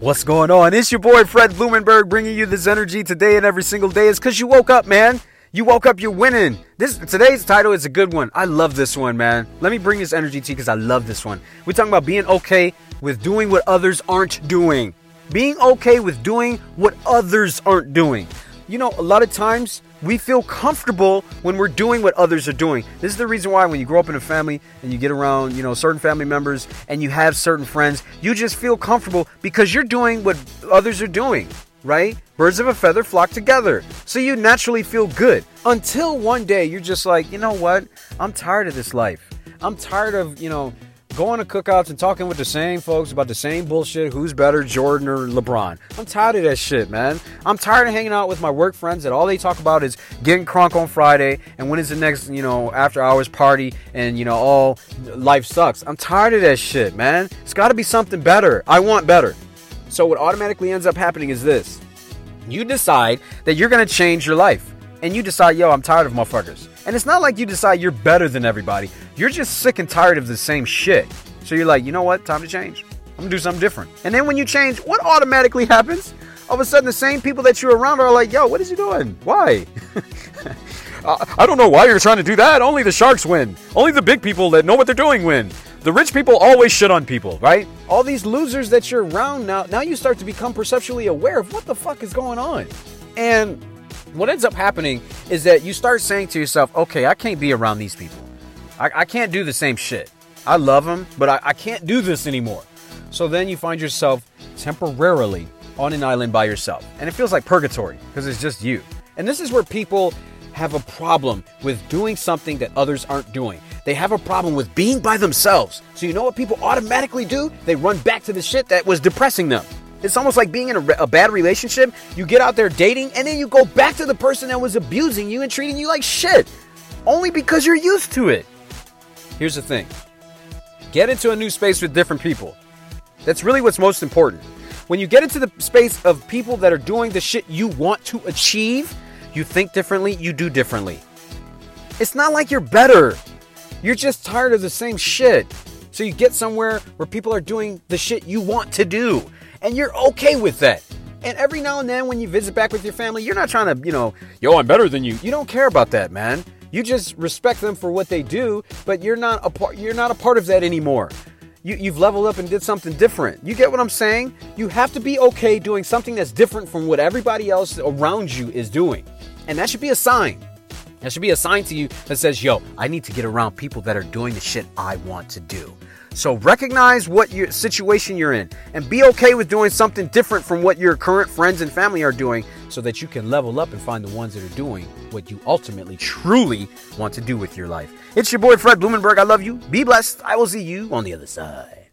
What's going on? It's your boy Fred Blumenberg bringing you this energy today and every single day. It's because you woke up, man. You woke up, you're winning. This today's title is a good one. I love this one, man. Let me bring this energy to you because I love this one. We're talking about being okay with doing what others aren't doing. Being okay with doing what others aren't doing. You know, a lot of times we feel comfortable when we're doing what others are doing. This is the reason why when you grow up in a family and you get around, you know, certain family members and you have certain friends, you just feel comfortable because you're doing what others are doing, right? Birds of a feather flock together. So you naturally feel good until one day you're just like, you know what? I'm tired of this life. I'm tired of, you know, going to cookouts and talking with the same folks about the same bullshit who's better, Jordan or LeBron. I'm tired of that shit, man. I'm tired of hanging out with my work friends that all they talk about is getting crunk on Friday and when is the next, you know, after hours party and, you know, all life sucks. I'm tired of that shit, man. It's got to be something better. I want better. So, what automatically ends up happening is this you decide that you're going to change your life and you decide, yo, I'm tired of motherfuckers. And it's not like you decide you're better than everybody. You're just sick and tired of the same shit. So you're like, you know what? Time to change. I'm gonna do something different. And then when you change, what automatically happens? All of a sudden, the same people that you're around are like, yo, what is he doing? Why? uh, I don't know why you're trying to do that. Only the sharks win. Only the big people that know what they're doing win. The rich people always shit on people, right? All these losers that you're around now, now you start to become perceptually aware of what the fuck is going on. And what ends up happening is that you start saying to yourself, okay, I can't be around these people. I, I can't do the same shit. I love them, but I, I can't do this anymore. So then you find yourself temporarily on an island by yourself. And it feels like purgatory because it's just you. And this is where people have a problem with doing something that others aren't doing. They have a problem with being by themselves. So you know what people automatically do? They run back to the shit that was depressing them. It's almost like being in a, a, bad relationship. You get out there dating, and then you go back to the person that was abusing you and treating you like shit, only because you're used to it. Here's the thing get into a new space with different people. That's really what's most important. When you get into the space of people that are doing the shit you want to achieve, you think differently, you do differently. It's not like you're better. You're just tired of the same shit. So you get somewhere where people are doing the shit you want to do and you're okay with that. And every now and then when you visit back with your family, you're not trying to, you know, yo, I'm better than you. You don't care about that, man. You just respect them for what they do, but you're not a part you're not a part of that anymore. You, you've leveled up and did something different. You get what I'm saying? You have to be okay doing something that's different from what everybody else around you is doing. And that should be a sign. That should be a sign to you that says, yo, I need to get around people that are doing the shit I want to do. So recognize what your situation you're in and be okay with doing something different from what your current friends and family are doing so that you can level up and find the ones that are doing what you ultimately truly want to do with your life. It's your boy Fred Blumenberg. I love you. Be blessed. I will see you on the other side.